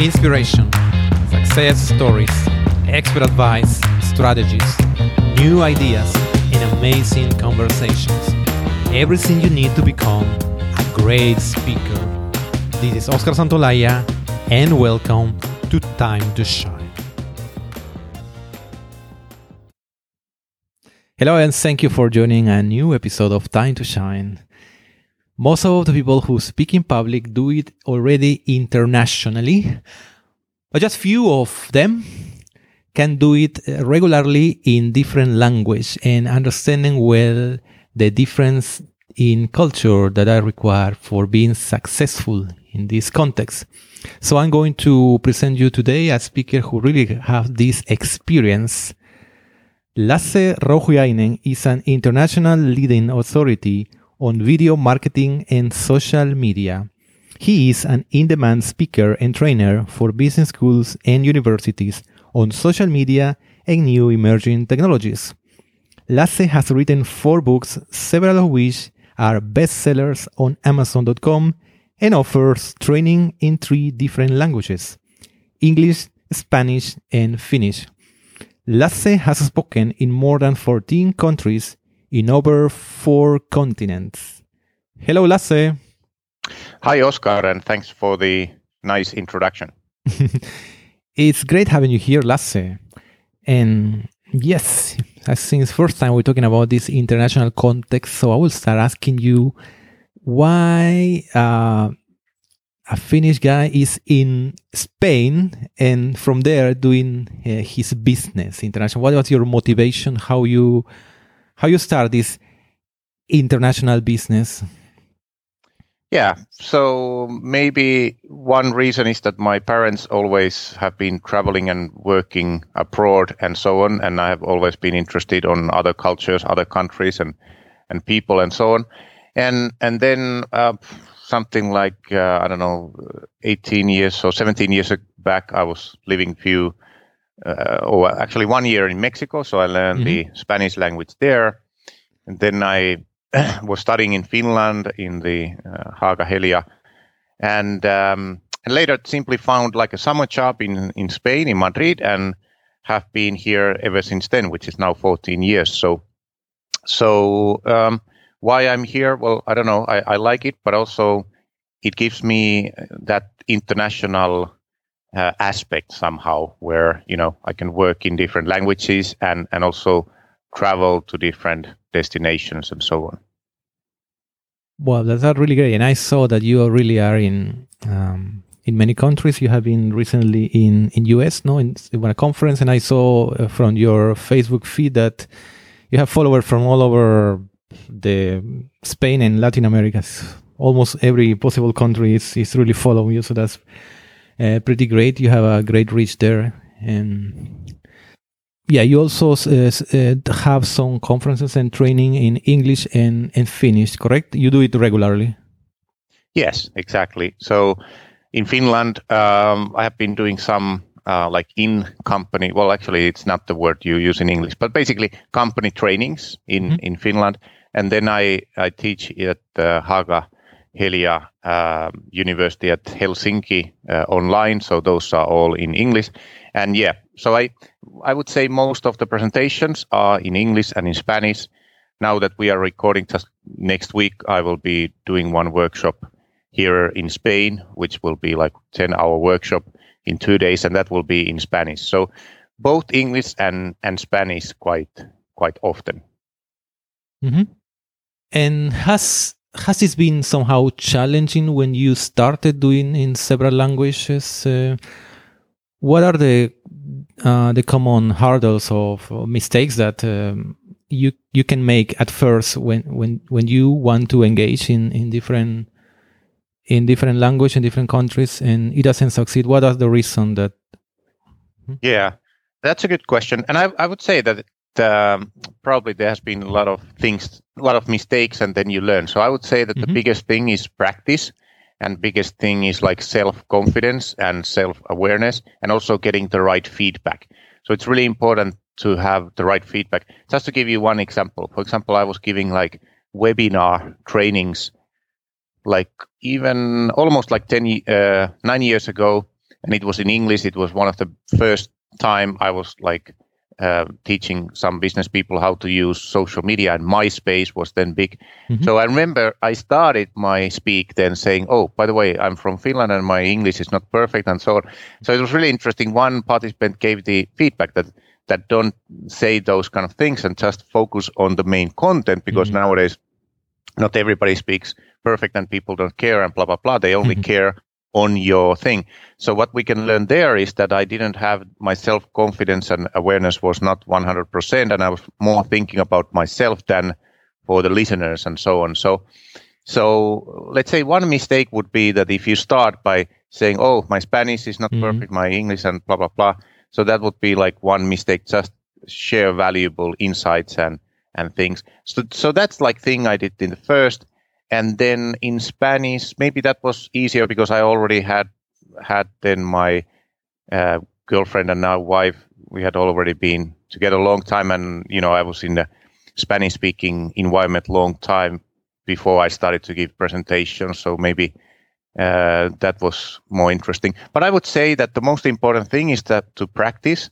inspiration, success stories, expert advice, strategies, new ideas, and amazing conversations. Everything you need to become a great speaker. This is Oscar Santolaya, and welcome to Time to Shine. Hello, and thank you for joining a new episode of Time to Shine. Most of the people who speak in public do it already internationally, but just few of them can do it uh, regularly in different language and understanding well the difference in culture that are required for being successful in this context. So I'm going to present you today a speaker who really have this experience. Lasse Rouhiainen is an international leading authority on video marketing and social media. He is an in demand speaker and trainer for business schools and universities on social media and new emerging technologies. Lasse has written four books, several of which are bestsellers on Amazon.com and offers training in three different languages English, Spanish, and Finnish. Lasse has spoken in more than 14 countries in over four continents. Hello, Lasse. Hi, Oscar, and thanks for the nice introduction. it's great having you here, Lasse. And yes, I think it's first time we're talking about this international context. So I will start asking you why uh, a Finnish guy is in Spain and from there doing uh, his business international. What was your motivation? How you how you start this international business? Yeah, so maybe one reason is that my parents always have been traveling and working abroad and so on, and I have always been interested on other cultures, other countries, and and people and so on, and and then uh, something like uh, I don't know, 18 years or 17 years back, I was living few uh, or actually one year in Mexico. So I learned mm-hmm. the Spanish language there. And then I was studying in Finland in the uh, Haaga-Helia. And, um, and later simply found like a summer job in, in Spain, in Madrid, and have been here ever since then, which is now 14 years. So, so um, why I'm here? Well, I don't know. I, I like it, but also it gives me that international uh, aspect somehow where you know I can work in different languages and and also travel to different destinations and so on. Well, that's really great, and I saw that you really are in um, in many countries. You have been recently in in US, no, in, in a conference, and I saw uh, from your Facebook feed that you have followers from all over the Spain and Latin America. Almost every possible country is is really following you. So that's uh, pretty great. You have a great reach there, and yeah, you also uh, uh, have some conferences and training in English and, and Finnish, correct? You do it regularly. Yes, exactly. So in Finland, um, I have been doing some uh, like in company. Well, actually, it's not the word you use in English, but basically company trainings in mm-hmm. in Finland. And then I I teach at uh, Haaga Helia uh, University at Helsinki uh, online. So those are all in English. And yeah, so I I would say most of the presentations are in English and in Spanish. Now that we are recording just next week, I will be doing one workshop here in Spain, which will be like 10 hour workshop in two days, and that will be in Spanish. So both English and, and Spanish quite quite often. Mm-hmm. And has has this been somehow challenging when you started doing in several languages? Uh, what are the uh, the common hurdles of mistakes that um, you you can make at first when when when you want to engage in in different in different language in different countries and it doesn't succeed? What are the reason that? Hmm? Yeah, that's a good question, and I I would say that um, probably there has been a lot of things, a lot of mistakes, and then you learn. So I would say that mm-hmm. the biggest thing is practice, and biggest thing is like self confidence and self awareness, and also getting the right feedback. So it's really important to have the right feedback. Just to give you one example, for example, I was giving like webinar trainings, like even almost like ten, uh, nine years ago, and it was in English. It was one of the first time I was like uh, teaching some business people how to use social media, and MySpace was then big. Mm-hmm. So I remember I started my speak then saying, "Oh, by the way, I'm from Finland and my English is not perfect," and so on. So it was really interesting. One participant gave the feedback that that don't say those kind of things and just focus on the main content because mm-hmm. nowadays not everybody speaks perfect and people don't care and blah blah blah. They only mm-hmm. care on your thing. So what we can learn there is that I didn't have my self confidence and awareness was not 100%, and I was more thinking about myself than for the listeners and so on. So, so let's say one mistake would be that if you start by saying, "Oh, my Spanish is not mm-hmm. perfect, my English and blah blah blah," so that would be like one mistake. Just share valuable insights and and things. So, so that's like thing I did in the first. And then in Spanish, maybe that was easier because I already had had then my uh, girlfriend and now wife. We had already been together a long time, and you know I was in the Spanish speaking environment long time before I started to give presentations. So maybe uh, that was more interesting. But I would say that the most important thing is that to practice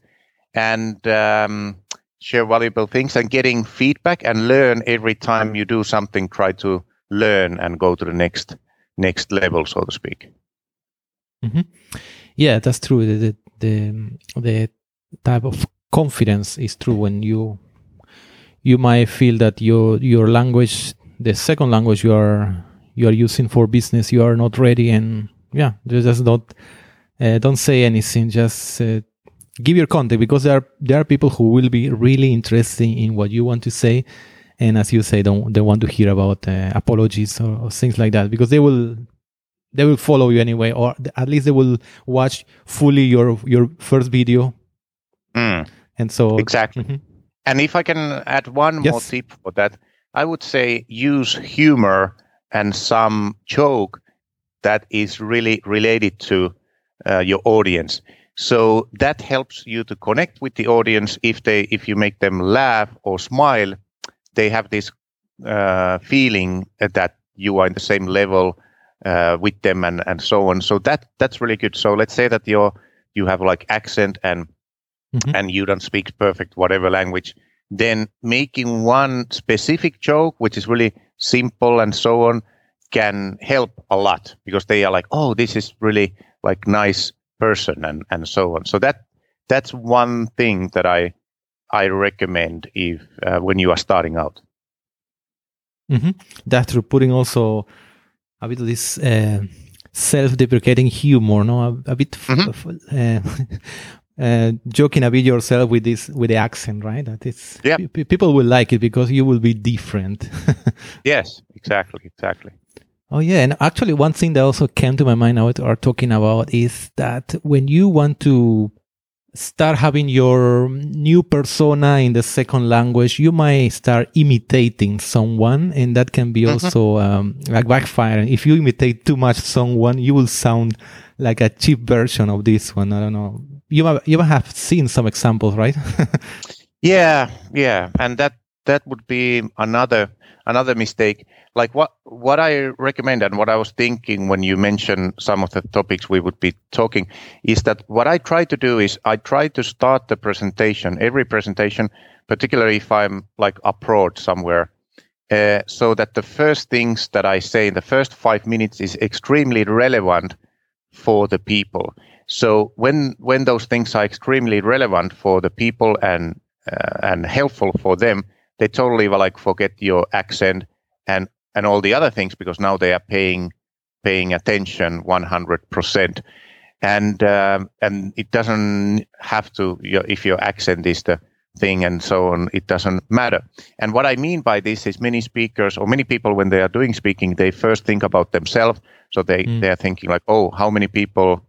and um, share valuable things and getting feedback and learn every time you do something. Try to learn and go to the next next level, so to speak. Mm-hmm. Yeah, that's true. The, the the type of confidence is true when you you might feel that your your language, the second language you are you are using for business, you are not ready, and yeah, just don't uh, don't say anything. Just uh, give your content because there are there are people who will be really interested in what you want to say and as you say don't they want to hear about uh, apologies or, or, things like that because they will they will follow you anyway or at least they will watch fully your your first video mm. and so exactly mm-hmm. and if i can add one yes. more tip for that i would say use humor and some joke that is really related to uh, your audience so that helps you to connect with the audience if they if you make them laugh or smile they have this uh, feeling that you are in the same level uh, with them and, and so on. So that that's really good. So let's say that you you have like accent and mm-hmm. and you don't speak perfect whatever language. Then making one specific joke, which is really simple and so on, can help a lot because they are like, oh, this is really like nice person and and so on. So that that's one thing that I I recommend if uh, when you are starting out. Mm-hmm. That's through putting also a bit of this uh, self-deprecating humor, no, a, a bit mm-hmm. of, uh, uh, joking a bit yourself with this with the accent, right? That it's yeah. P- people will like it because you will be different. yes, exactly, exactly. Oh yeah, and actually, one thing that also came to my mind now we are talking about is that when you want to start having your new persona in the second language, you might start imitating someone, and that can be mm-hmm. also um, like backfiring. If you imitate too much someone, you will sound like a cheap version of this one. I don't know. You might, you might have seen some examples, right? yeah, yeah, and that that would be another another mistake like what what I recommend and what I was thinking when you mentioned some of the topics we would be talking is that what I try to do is I try to start the presentation, every presentation, particularly if I'm like abroad somewhere, uh, so that the first things that I say in the first five minutes is extremely relevant for the people. So when when those things are extremely relevant for the people and uh, and helpful for them, they totally like forget your accent and and all the other things because now they are paying paying attention 100% and um, and it doesn't have to if your accent is the thing and so on it doesn't matter. And what i mean by this is many speakers or many people when they are doing speaking they first think about themselves. So they mm. they are thinking like oh how many people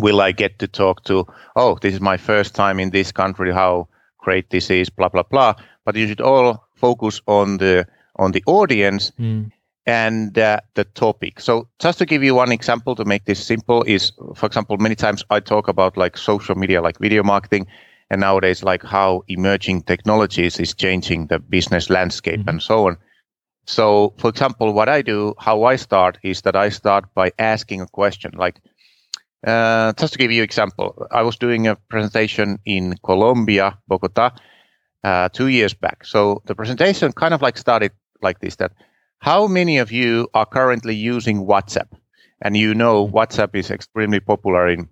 will i get to talk to? Oh this is my first time in this country. How great this is blah blah blah. But you should all focus on the on the audience mm. and uh, the topic. So just to give you one example to make this simple is, for example, many times I talk about like social media, like video marketing, and nowadays like how emerging technologies is changing the business landscape mm-hmm. and so on. So, for example, what I do, how I start is that I start by asking a question like, uh, just to give you an example, I was doing a presentation in Colombia, Bogota, uh, two years back. So the presentation kind of like started like this: that how many of you are currently using WhatsApp? And you know, WhatsApp is extremely popular in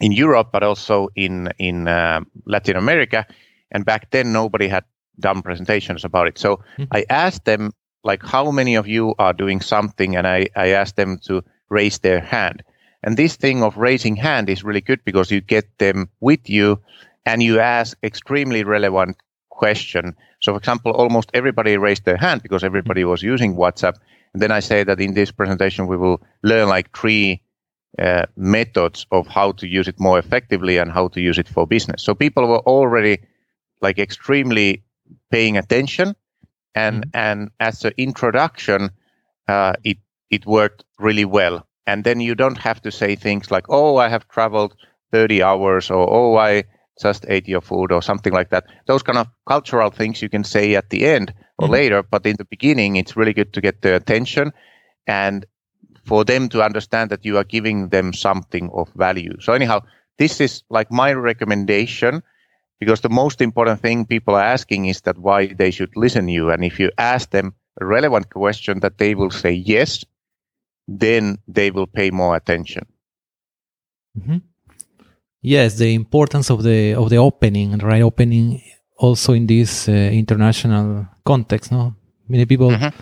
in Europe, but also in in uh, Latin America. And back then, nobody had done presentations about it. So mm-hmm. I asked them, like, how many of you are doing something? And I, I asked them to raise their hand. And this thing of raising hand is really good because you get them with you and you ask extremely relevant question. So, for example, almost everybody raised their hand because everybody was using WhatsApp. And then I say that in this presentation, we will learn like three uh, methods of how to use it more effectively and how to use it for business. So people were already like extremely paying attention, and mm-hmm. and as an introduction, uh, it it worked really well. And then you don't have to say things like, "Oh, I have traveled 30 hours," or "Oh, I just ate your food," or something like that. Those kind of cultural things you can say at the end or mm-hmm. later, but in the beginning, it's really good to get their attention and for them to understand that you are giving them something of value. So anyhow, this is like my recommendation because the most important thing people are asking is that why they should listen to you. And if you ask them a relevant question that they will say yes, then they will pay more attention. Mm-hmm. Yes, the importance of the of the opening, right? Opening also in this uh, international context. No, many people mm-hmm.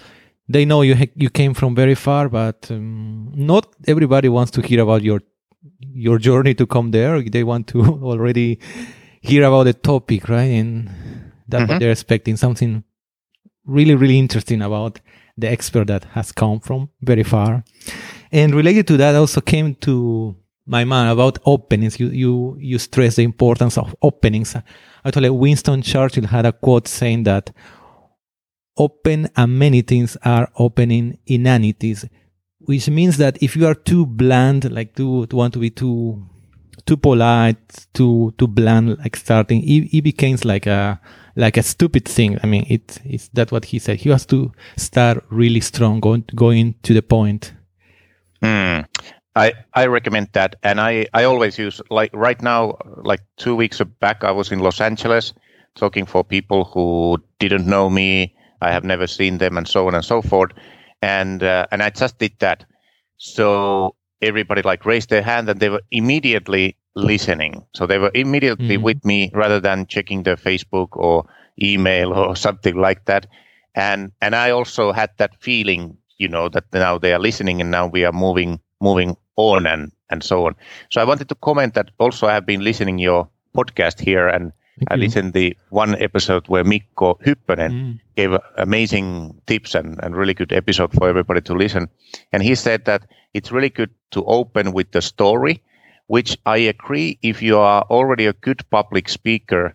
they know you ha- you came from very far, but um, not everybody wants to hear about your your journey to come there. They want to already hear about the topic, right? And that's mm-hmm. what they're expecting something really, really interesting about the expert that has come from very far. And related to that, also came to my mind about openings. You you you stress the importance of openings. Actually, Winston Churchill had a quote saying that open amenities are opening inanities, which means that if you are too bland, like to, want to be too too polite, too too bland, like starting. He, he becomes like a like a stupid thing. I mean, it it's that what he said. He has to start really strong, going going to the point. Mm. I, I recommend that, and I, I always use like right now, like two weeks back, I was in Los Angeles talking for people who didn't know me. I have never seen them, and so on and so forth. And uh, and I just did that. So everybody like raised their hand and they were immediately listening. So they were immediately mm with me rather than checking their Facebook or email or something like that. And and I also had that feeling, you know, that now they are listening and now we are moving moving on and and so on. So I wanted to comment that also I have been listening your podcast here and Thank I you. listened the one episode where Mikko Hyppönen mm. gave amazing tips and, and really good episode for everybody to listen. And he said that it's really good to open with the story, which I agree if you are already a good public speaker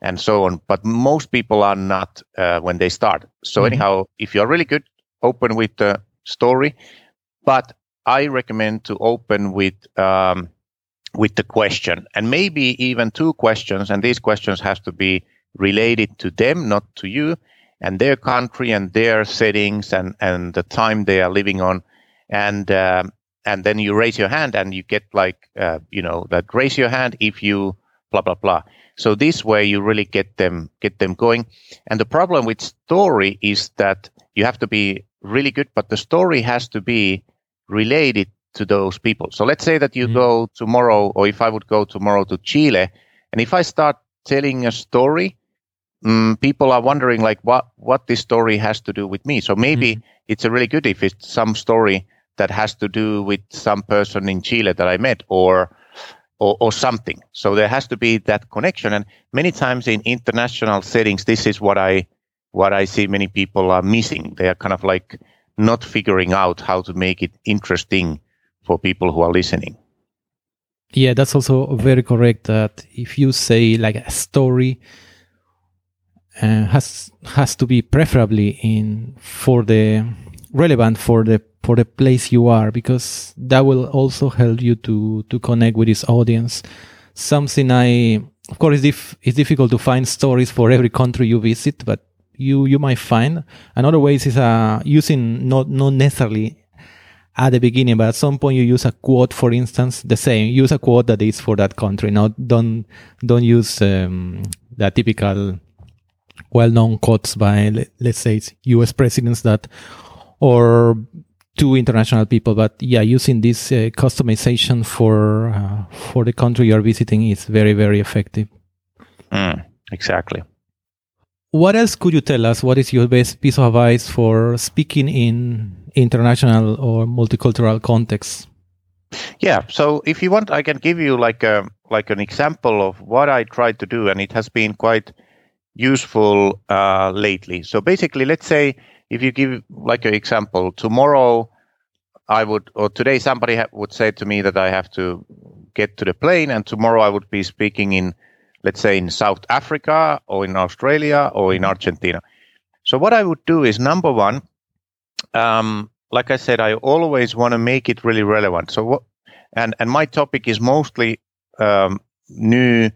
and so on. But most people are not uh, when they start. So mm-hmm. anyhow, if you are really good, open with the story. But I recommend to open with um, with the question and maybe even two questions. And these questions have to be related to them, not to you and their country and their settings and, and the time they are living on. And, um, and then you raise your hand and you get like, uh, you know, that raise your hand if you blah, blah, blah. So this way you really get them, get them going. And the problem with story is that you have to be really good, but the story has to be related to those people. So let's say that you mm-hmm. go tomorrow, or if I would go tomorrow to Chile, and if I start telling a story, um, people are wondering like what what this story has to do with me. So maybe mm-hmm. it's a really good if it's some story that has to do with some person in Chile that I met, or or, or something. So there has to be that connection. And many times in international settings, this is what I what I see many people are missing. They are kind of like not figuring out how to make it interesting for people who are listening. Yeah, that's also very correct. That if you say like a story uh, has has to be preferably in for the relevant for the for the place you are because that will also help you to to connect with this audience. Something I of course it's, dif- it's difficult to find stories for every country you visit, but you you might find another ways is uh, using not not necessarily at the beginning, but at some point you use a quote, for instance, the same. Use a quote that is for that country. Now, don't don't use um, the typical well-known quotes by, let's say, U.S. presidents that, or two international people. But yeah, using this uh, customization for uh, for the country you are visiting is very very effective. Mm, exactly. What else could you tell us? What is your best piece of advice for speaking in international or multicultural contexts? Yeah, so if you want, I can give you like a like an example of what I tried to do, and it has been quite useful uh, lately. So basically, let's say if you give like an example, tomorrow I would or today somebody ha- would say to me that I have to get to the plane, and tomorrow I would be speaking in let's say in South Africa or in Australia or in Argentina. So what I would do is number one, um, like I said, I always want to make it really relevant. So what, and and my topic is mostly um, new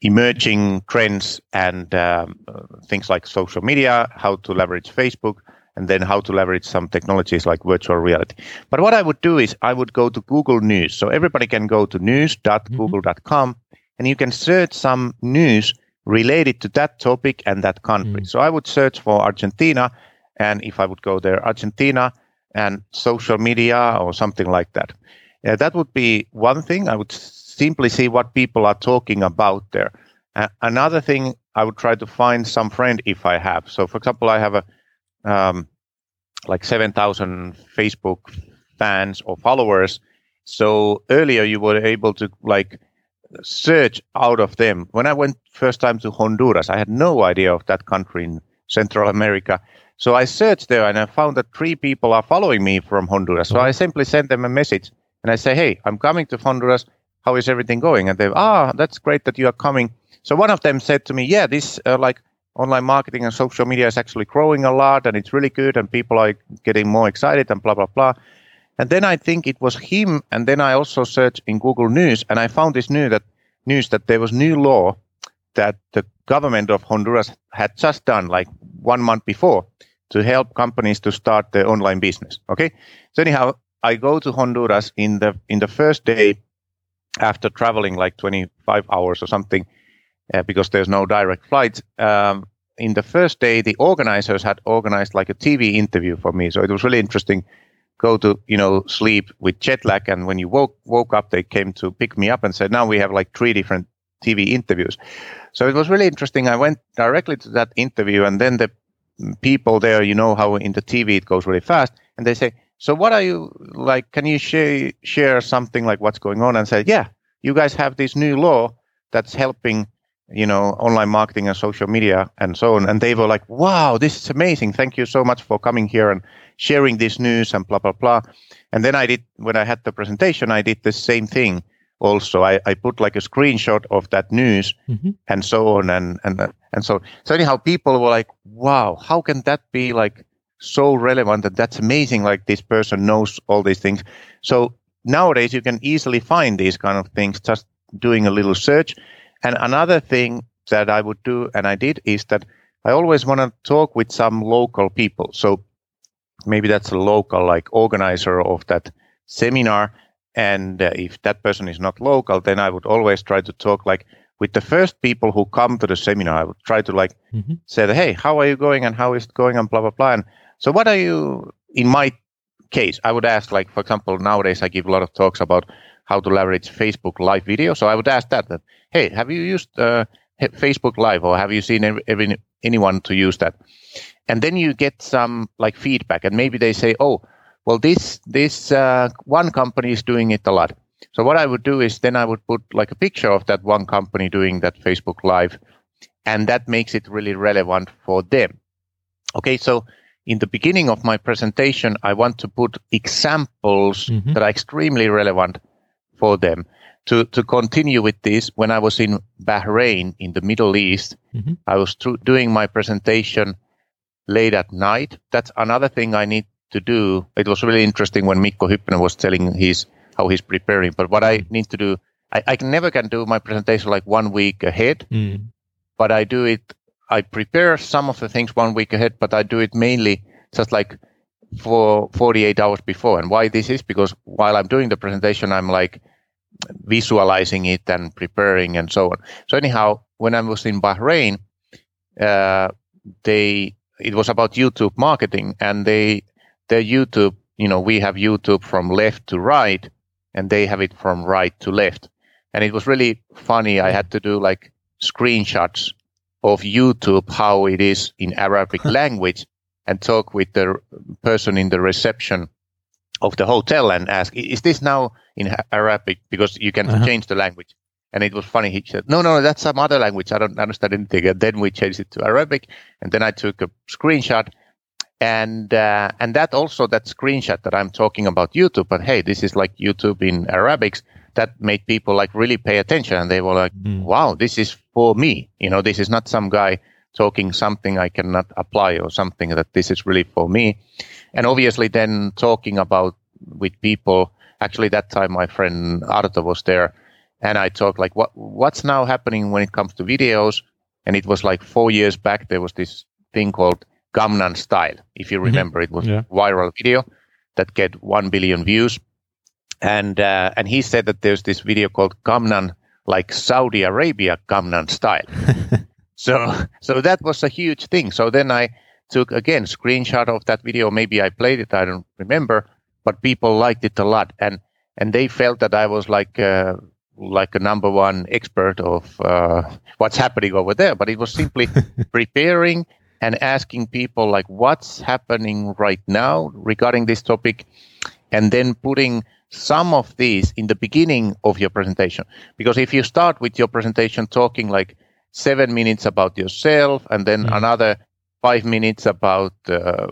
emerging trends and um, things like social media, how to leverage Facebook, and then how to leverage some technologies like virtual reality. But what I would do is I would go to Google News. So everybody can go to news.google.com and you can search some news related to that topic and that country. Mm. So I would search for Argentina, and if I would go there, Argentina and social media or something like that. Yeah, that would be one thing. I would simply see what people are talking about there. Uh, another thing, I would try to find some friend if I have. So, for example, I have a um, like 7,000 Facebook fans or followers. So earlier you were able to like search out of them. When I went first time to Honduras, I had no idea of that country in Central America. So I searched there and I found that three people are following me from Honduras. So I simply sent them a message and I say, Hey, I'm coming to Honduras. How is everything going? And they, ah, that's great that you are coming. So one of them said to me, Yeah, this uh, like online marketing and social media is actually growing a lot and it's really good and people are getting more excited and blah, blah, blah. And then I think it was him. And then I also searched in Google News and I found this news that news that there was new law that the government of Honduras had just done like one month before to help companies to start their online business. Okay. So anyhow, I go to Honduras in the in the first day after traveling like 25 hours or something uh, because there's no direct flight. Um, in the first day, the organizers had organized like a TV interview for me. So it was really interesting go to you know sleep with jet lag. And when you woke woke up they came to pick me up and said now we have like three different tv interviews. So it was really interesting. I went directly to that interview and then the people there you know how in the tv it goes really fast. And they say so what are you like can you share share something like what's going on? And say yeah you guys have this new law that's helping you know online marketing and social media and so on and they were like wow this is amazing thank you so much for coming here and sharing this news and blah blah blah. And then I did when I had the presentation, I did the same thing. Also, I, I put like a screenshot of that news mm-hmm. and so on, and and and so so anyhow, people were like, "Wow, how can that be like so relevant? And that's amazing! Like this person knows all these things." So nowadays, you can easily find these kind of things just doing a little search. And another thing that I would do, and I did, is that I always want to talk with some local people. So maybe that's a local like organizer of that seminar. And uh, if that person is not local then i would always try to talk like with the first people who come to the seminar. I would try to like mm-hmm. say hey how are you going? And how is it going? and blah blah blah. And so what are you in my case i would ask like for example nowadays i give a lot of talks about how to leverage facebook live video. So i would ask that, that hey have you used uh, facebook live or have you seen every, anyone to use that? And then you get some like feedback and maybe they say oh well this this uh, one company is doing it a lot. So what i would do is then i would put like a picture of that one company doing that facebook live and that makes it really relevant for them. Okay so in the beginning of my presentation i want to put examples mm-hmm. that are extremely relevant for them to, to continue with this when i was in bahrain in the middle east mm-hmm. i was doing my presentation late at night. That's another thing I need to do. It was really interesting when Mikko Hyppönen was telling his how he's preparing. But what I need to do, I, I never can do my presentation like one week ahead. Mm. But I do it. I prepare some of the things one week ahead, but I do it mainly just like for 48 hours before. And why this is because while I'm doing the presentation, I'm like visualizing it and preparing and so on. So anyhow, when I was in Bahrain, uh, they it was about YouTube marketing, and they their YouTube, you know, we have YouTube from left to right, and they have it from right to left, and it was really funny. I had to do like screenshots of YouTube how it is in Arabic language and talk with the person in the reception of the hotel and ask, is this now in Arabic? Because you can uh-huh. change the language. And it was funny. He said, no, no, that's some other language. I don't understand anything. And then we changed it to Arabic. And then I took a screenshot. And, uh, and that also, that screenshot that I'm talking about YouTube, but hey, this is like YouTube in Arabic. That made people like really pay attention. And they were like, mm. wow, this is for me. You know, this is not some guy talking something I cannot apply or something that this is really for me. And obviously then talking about with people, actually that time my friend Arto was there and I talked like what what's now happening when it comes to videos. And it was like four years back there was this thing called Gangnam Style. If you mm-hmm. remember, mm-hmm. it was yeah. viral video that get one billion views. And uh, and he said that there's this video called Gangnam like Saudi Arabia Gangnam Style. So, so that was a huge thing. So then I took again screenshot of that video. Maybe I played it. I don't remember, but people liked it a lot, and and they felt that I was like uh, like a number one expert of uh, what's happening over there. But it was simply preparing and asking people like what's happening right now regarding this topic, and then putting some of these in the beginning of your presentation. Because if you start with your presentation talking like seven minutes about yourself and then mm. another five minutes about uh,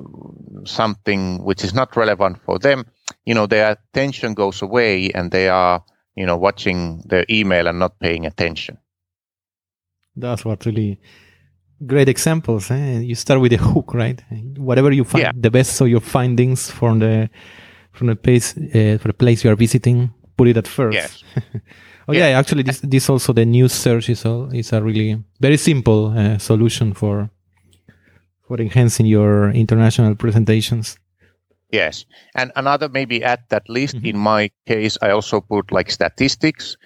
something which is not relevant for them, you know, their attention goes away and they are, you know, watching their email and not paying attention. That's what really great examples. Eh? You start with a hook, right? Whatever you find yeah. the best, so your findings from the from the place uh, for the place you are visiting, put it at first. Yes. Oh yeah, yeah actually, this this also the news search is a is a really very simple uh, solution for for enhancing your international presentations. Yes, and another maybe at that list mm-hmm. in my case, I also put like statistics.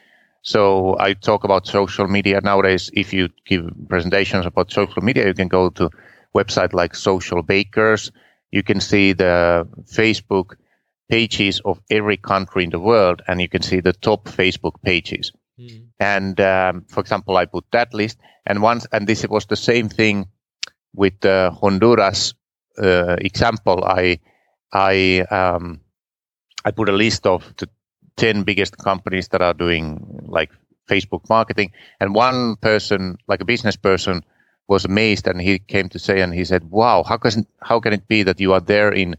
So I talk about social media nowadays. If you give presentations about social media, you can go to website like Socialbakers. You can see the Facebook pages of every country in the world, and you can see the top Facebook pages. Mm. And um, for example, I put that list, and once, and this was the same thing with the Honduras uh, example. I I um, I put a list of the ten biggest companies that are doing like Facebook marketing, and one person, like a business person, was amazed, and he came to say, and he said, "Wow, how can how can it be that you are there in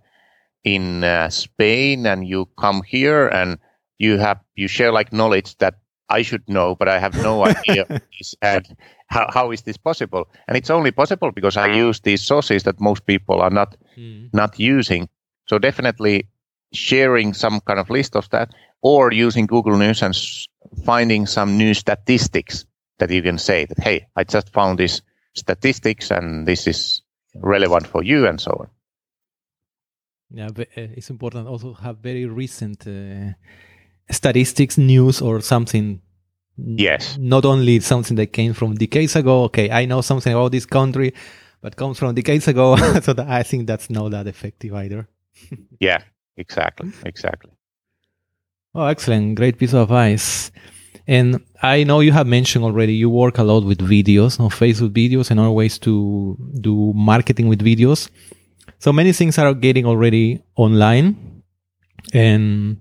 in uh, Spain and you come here and you have you share like knowledge that I should know, but I have no idea and how, how is this possible? And it's only possible because I use these sources that most people are not mm. not using. So definitely sharing some kind of list of that, or using Google News and finding some new statistics that you can say that hey, I just found this statistics and this is relevant for you and so on. Yeah, uh, it's important also have very recent uh, statistics, news, or something. Yes. Not only something that came from decades ago. Okay, I know something about this country, but comes from decades ago. so that I think that's not that effective either. yeah, exactly, exactly. Oh, excellent! Great piece of advice. And I know you have mentioned already you work a lot with videos, no Facebook videos, and other ways to do marketing with videos. So many things are getting already online. And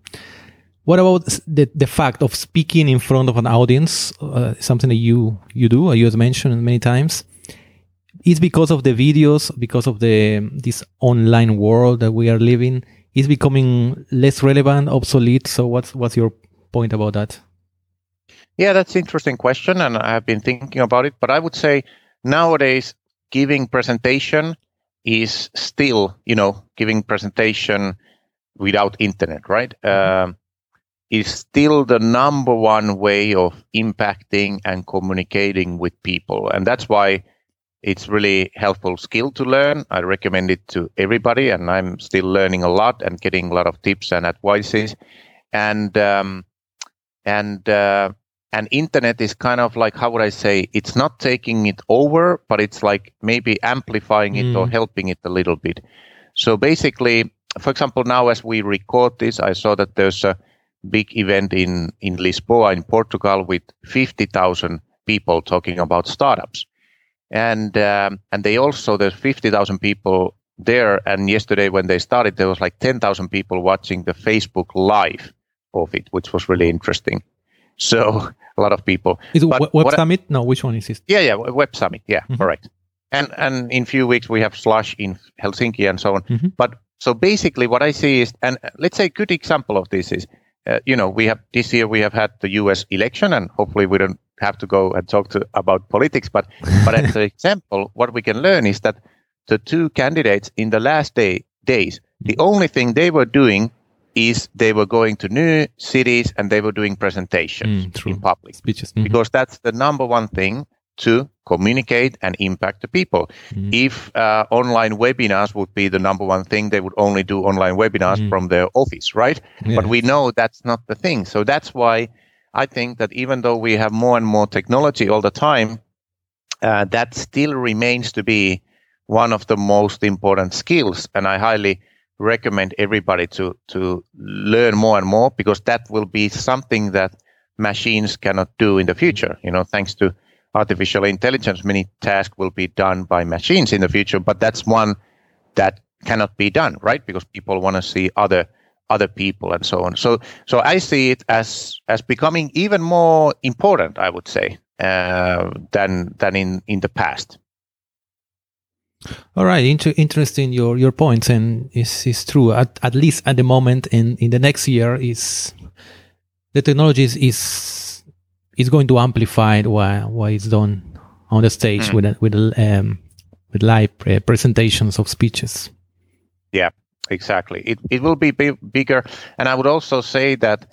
what about the, the fact of speaking in front of an audience? Uh, something that you, you do, you have mentioned many times. Is because of the videos, because of the this online world that we are living, is becoming less relevant, obsolete. So what's what's your point about that? Yeah, that's an interesting question, and I have been thinking about it. But I would say nowadays, giving presentation is still, you know, giving presentation without internet, right? Mm-hmm. Is still the number one way of impacting and communicating with people. And that's why it's really helpful skill to learn. I recommend it to everybody, and I'm still learning a lot and getting a lot of tips and advices. And um, and uh, and internet is kind of like how would I say? It's not taking it over, but it's like maybe amplifying it mm. or helping it a little bit. So basically, for example, now as we record this, I saw that there's a big event in in Lisboa in Portugal with fifty thousand people talking about startups. And um, and they also there's 50,000 people there and yesterday when they started there was like 10,000 people watching the Facebook live of it which was really interesting. So a lot of people. Is it but web summit I, no which one is this? Yeah yeah web summit yeah mm-hmm. correct. And and in few weeks we have slush in helsinki and so on. Mm-hmm. but so basically what i see is and let's say a good example of this is uh, you know we have this year we have had the us election and hopefully we don't have to go and talk to about politics. But but as an example, what we can learn is that the two candidates in the last day days, the only thing they were doing is they were going to new cities and they were doing presentations mm, in public speeches mm-hmm. because that's the number one thing to communicate and impact the people. Mm. If uh, online webinars would be the number one thing, they would only do online webinars mm. from their office, right? Yeah. But we know that's not the thing. So that's why I think that even though we have more and more technology all the time, uh, that still remains to be one of the most important skills. And I highly recommend everybody to, to learn more and more because that will be something that machines cannot do in the future. You know, thanks to artificial intelligence, many tasks will be done by machines in the future, but that's one that cannot be done, right? Because people want to see other other people and so on. So so I see it as as becoming even more important, I would say, uh, than than in in the past. All right, Inter- interesting your your points, and is is true. At at least at the moment, and in the next year, is the technology is is going to amplify what what is done on the stage mm. with with um, with live uh, presentations of speeches. Yeah, exactly. It it will be bigger, and I would also say that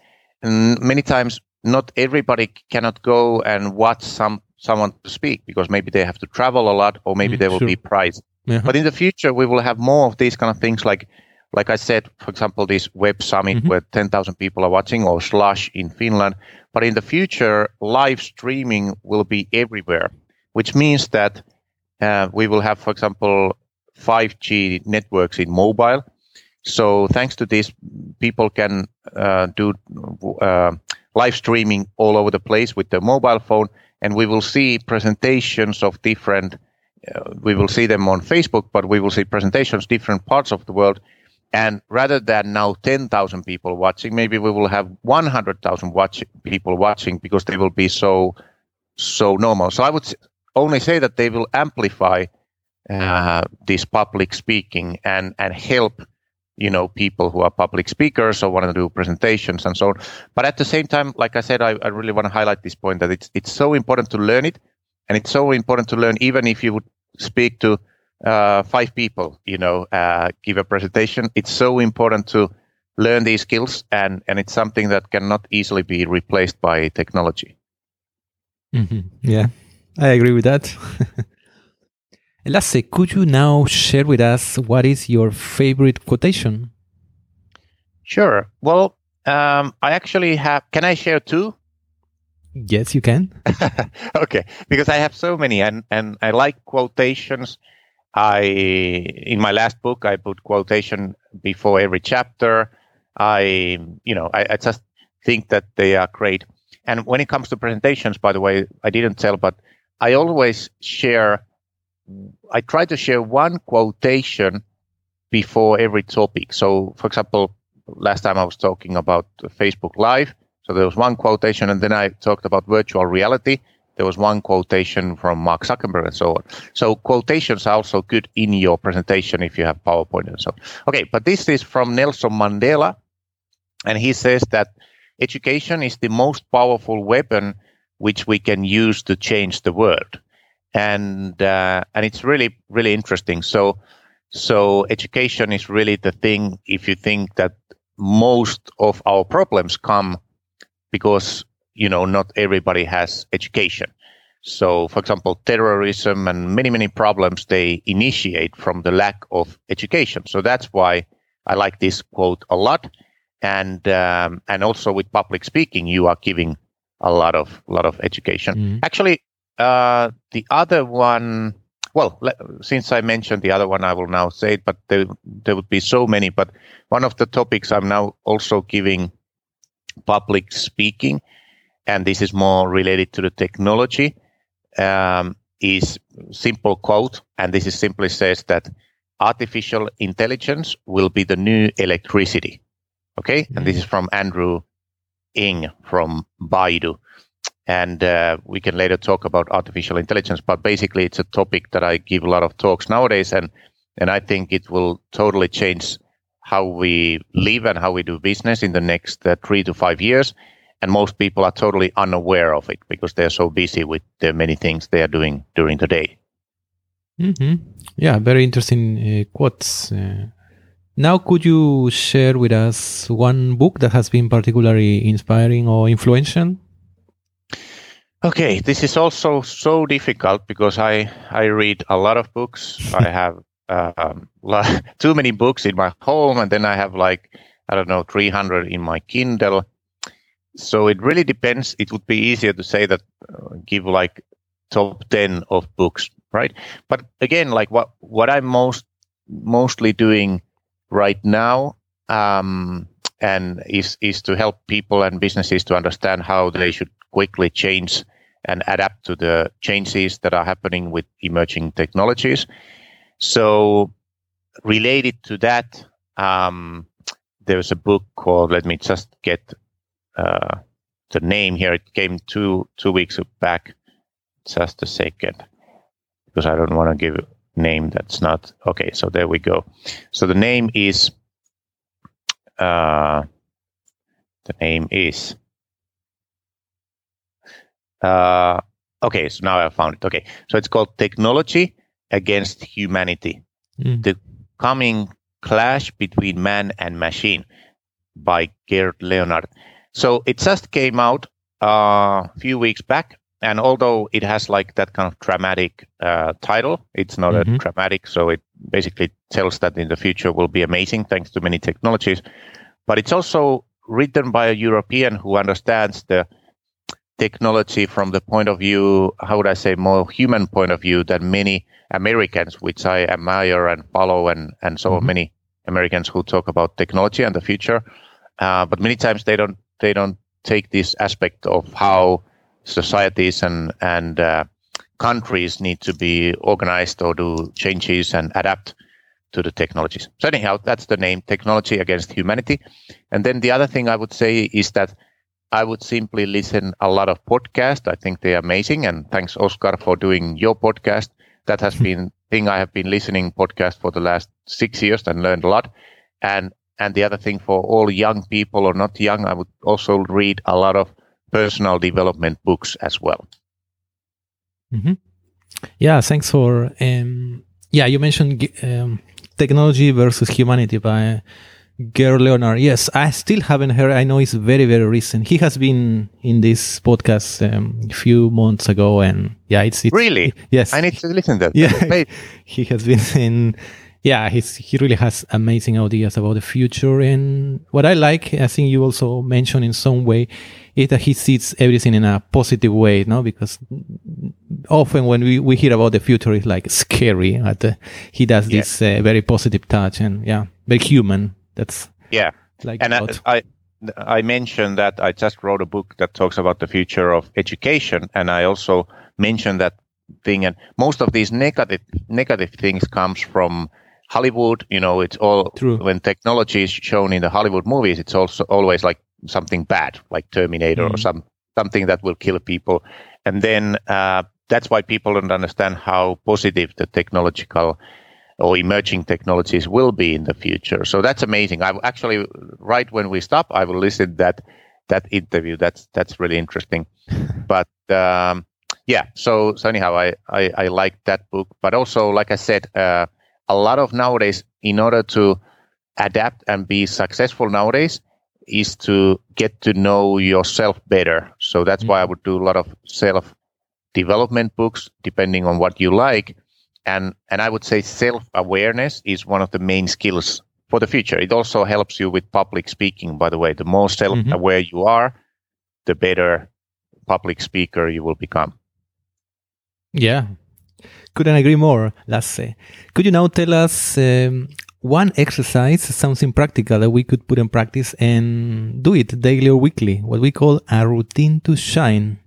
many times not everybody cannot go and watch some someone to speak because maybe they have to travel a lot or maybe mm, they will sure. be priced. Yeah. But in the future, we will have more of these kind of things like, like I said, for example, this web summit mm-hmm. where 10,000 people are watching or slush in Finland. But in the future, live streaming will be everywhere, which means that uh, we will have, for example, 5G networks in mobile. So thanks to this, people can uh, do uh, live streaming all over the place with their mobile phone, and we will see presentations of different. Uh, we will see them on Facebook, but we will see presentations different parts of the world. And rather than now 10,000 people watching, maybe we will have 100,000 watch people watching because they will be so so normal. So I would only say that they will amplify uh, this public speaking and and help you know people who are public speakers or want to do presentations and so on but at the same time like i said i, I really want to highlight this point that it's it's so important to learn it and it's so important to learn even if you would speak to uh, five people you know uh, give a presentation it's so important to learn these skills and and it's something that cannot easily be replaced by technology mm-hmm. yeah i agree with that Lasse, could you now share with us what is your favorite quotation? Sure. Well, um, I actually have. Can I share two? Yes, you can. okay, because I have so many, and and I like quotations. I in my last book I put quotation before every chapter. I you know I, I just think that they are great. And when it comes to presentations, by the way, I didn't tell, but I always share I try to share one quotation before every topic. So, for example, last time I was talking about Facebook Live. So there was one quotation, and then I talked about virtual reality. There was one quotation from Mark Zuckerberg and so on. So quotations are also good in your presentation if you have PowerPoint and so on. Okay, but this is from Nelson Mandela, and he says that education is the most powerful weapon which we can use to change the world and uh, and it's really really interesting. So so education is really the thing. If you think that most of our problems come because you know not everybody has education. So, for example, terrorism and many, many problems they initiate from the lack of education. So that's why I like this quote a lot. And um, and also with public speaking, you are giving a lot of lot of education. Mm. Actually, uh, the other one, well, since I mentioned the other one, I will now say it. But there there would be so many. But one of the topics I'm now also giving public speaking, and this is more related to the technology, um, is simple quote, and this is simply says that artificial intelligence will be the new electricity. Okay, mm-hmm. and this is mm-hmm. from Andrew Ng from Baidu. And uh, we can later talk about artificial intelligence, but basically it's a topic that I give a lot of talks nowadays, and and I think it will totally change how we live and how we do business in the next uh, three to five years. And most people are totally unaware of it because they're so busy with the many things they are doing during the day. Mm-hmm. Yeah, very interesting uh, quotes. Uh, now, could you share with us one book that has been particularly inspiring or influential? Okay, this is also so difficult because I I read a lot of books. I have um, too many books in my home, and then I have like I don't know 300 in my Kindle. So it really depends. It would be easier to say that uh, give like top 10 of books, right? But again, like what what I'm most mostly doing right now um, and is is to help people and businesses to understand how they should quickly change and adapt to the changes that are happening with emerging technologies. So, related to that, um, there's a book called. Let me just get uh, the name here. It came two two weeks back. Just a second, because I don't want to give a name that's not okay. So there we go. So the name is. Uh, the name is. Uh, okay, so now I found it. Okay, so it's called Technology against humanity. Mm. The coming clash between man and machine by Gerd Leonhard. So it just came out uh, a few weeks back. And although it has like that kind of dramatic uh, title, it's not mm-hmm. a dramatic. So it basically tells that in the future will be amazing thanks to many technologies. But it's also written by a European who understands the technology from the point of view, how would I say, more human point of view than many Americans, which I admire and follow, and and so mm-hmm. many Americans who talk about technology and the future. Uh, but many times they don't they don't take this aspect of how societies and and uh, countries need to be organized or do changes and adapt to the technologies. So anyhow, that's the name, technology against humanity. And then the other thing I would say is that I would simply listen a lot of podcasts. I think they're amazing. And thanks, Oscar, for doing your podcast. That has been thing I have been listening podcast for the last six years and learned a lot. And and the other thing for all young people or not young, I would also read a lot of personal development books as well. Mm-hmm. Yeah, thanks for um, yeah. You mentioned um, technology versus humanity by Gerd Leonhard. Yes, I still haven't heard. I know it's very, very recent. He has been in this podcast um, a few months ago, and yeah, it's, it's really yes. I need to listen to that. Yeah, he has been in. Yeah, he's he really has amazing ideas about the future, and what I like, I think you also mentioned in some way, is that he sees everything in a positive way, no? Because often when we, we hear about the future, it's like scary. But uh, he does yeah. this uh, very positive touch, and yeah, very human that's yeah. Like and I, I I mentioned that I just wrote a book that talks about the future of education, and I also mentioned that thing. And most of these negative negative things comes from Hollywood. You know, it's all True. when technology is shown in the Hollywood movies. It's also always like something bad, like Terminator mm. or some something that will kill people. And then uh, that's why people don't understand how positive the technological or emerging technologies will be in the future. So that's amazing. I actually, right when we stop, I will listen that that interview. That's that's really interesting. but um, yeah, so so anyhow, I, I I like that book. But also, like I said, uh, a lot of nowadays, in order to adapt and be successful nowadays, is to get to know yourself better. So that's mm-hmm. why I would do a lot of self development books, depending on what you like. And, and I would say self awareness is one of the main skills for the future. It also helps you with public speaking, by the way. The more self aware mm-hmm. you are, the better public speaker you will become. Yeah, couldn't agree more, Lasse. Could you now tell us um, one exercise, something practical that we could put in practice and do it daily or weekly, what we call a routine to shine?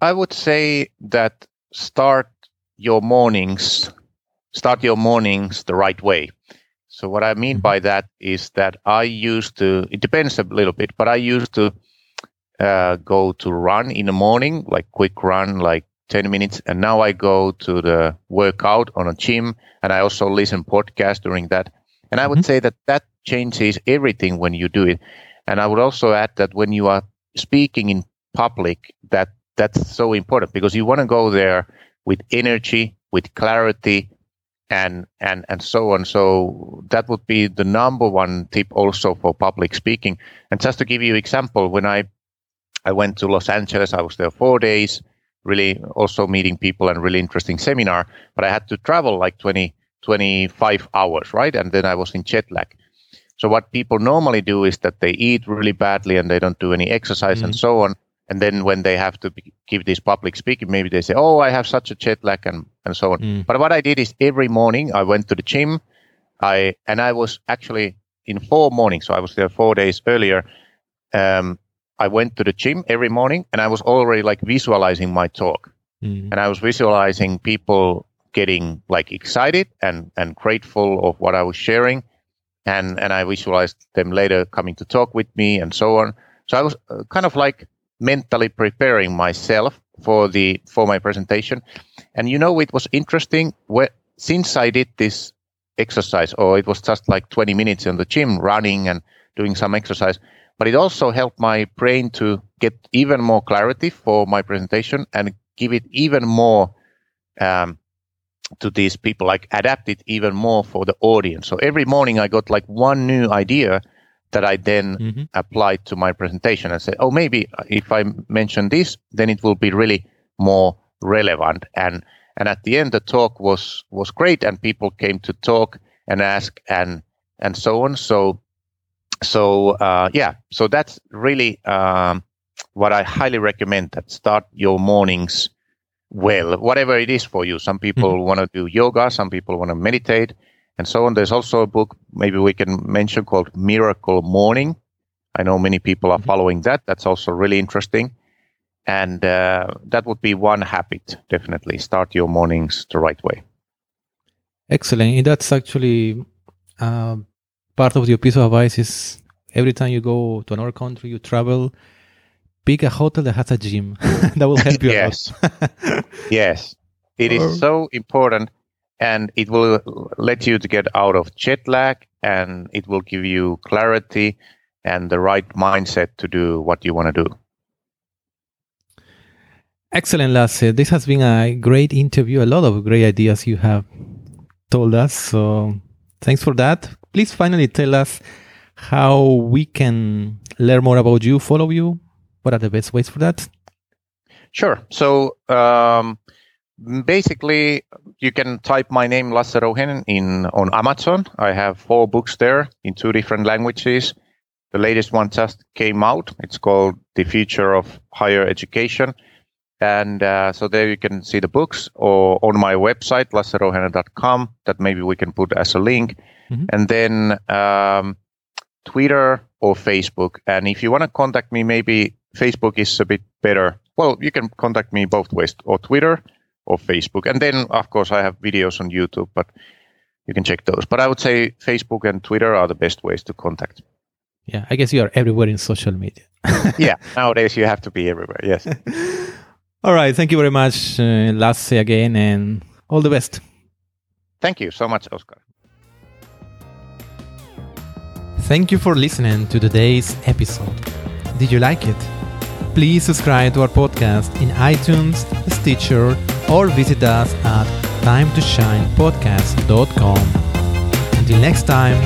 I would say that start your mornings, start your mornings the right way. So what I mean mm-hmm. by that is that I used to, it depends a little bit, but I used to uh, go to run in the morning, like quick run, like 10 minutes. And now I go to the workout on a gym and I also listen podcast during that. And I would mm-hmm. say that that changes everything when you do it. And I would also add that when you are speaking in public, that that's so important because you want to go there with energy, with clarity, and and and so on. So that would be the number one tip also for public speaking. And just to give you example, when I I went to Los Angeles, I was there four days, really also meeting people and really interesting seminar. But I had to travel like 20, 25 hours, right? And then I was in jet lag. So what people normally do is that they eat really badly and they don't do any exercise mm-hmm. and so on. And then when they have to be, give this public speaking, maybe they say, "Oh, I have such a jet lag," and and so on. Mm. But what I did is every morning I went to the gym, I and I was actually in four mornings, so I was there four days earlier. Um, I went to the gym every morning, and I was already like visualizing my talk, mm. and I was visualizing people getting like excited and and grateful of what I was sharing, and and I visualized them later coming to talk with me and so on. So I was uh, kind of like mentally preparing myself for the for my presentation. And you know, it was interesting where, since I did this exercise, or it was just like 20 minutes in the gym running and doing some exercise, but it also helped my brain to get even more clarity for my presentation and give it even more um, to these people, like adapt it even more for the audience. So every morning I got like one new idea that I then mm-hmm. applied to my presentation and said, oh, maybe if I mention this, then it will be really more relevant. And and at the end, the talk was was great, and people came to talk and ask and and so on. So so uh, yeah, so that's really um, what I highly recommend. That start your mornings well, whatever it is for you. Some people mm-hmm. want to do yoga, some people want to meditate and so on. There's also a book maybe we can mention called Miracle Morning. I know many people are mm-hmm. following that. That's also really interesting. And uh, that would be one habit, definitely. Start your mornings the right way. Excellent. And that's actually uh, part of your piece of advice is every time you go to another country, you travel, pick a hotel that has a gym. that will help you yes. yes. It is so important and it will let you to get out of jet lag and it will give you clarity and the right mindset to do what you want to do. Excellent, Lasse. This has been a great interview. A lot of great ideas you have told us. So thanks for that. Please finally tell us how we can learn more about you, follow you. What are the best ways for that? Sure. So, um, basically you can type my name Lasse Rouhiainen in on Amazon. I have four books there in two different languages. The latest one just came out. It's called The Future of Higher Education. And uh, so there you can see the books or on my website, lasserouhiainen.com, that maybe we can put as a link. Mm-hmm. And then um, Twitter or Facebook. And if you want to contact me, maybe Facebook is a bit better. Well, you can contact me both ways or Twitter or Facebook. And then, of course, I have videos on YouTube, but you can check those. But I would say Facebook and Twitter are the best ways to contact. Yeah, I guess you are everywhere in social media. yeah, nowadays you have to be everywhere. Yes. all right. Thank you very much, uh, Lasse, again, and all the best. Thank you so much, Oscar. Thank you for listening to today's episode. Did you like it? Please subscribe to our podcast in iTunes, Stitcher, or visit us at timetoshinepodcast.com. Until next time,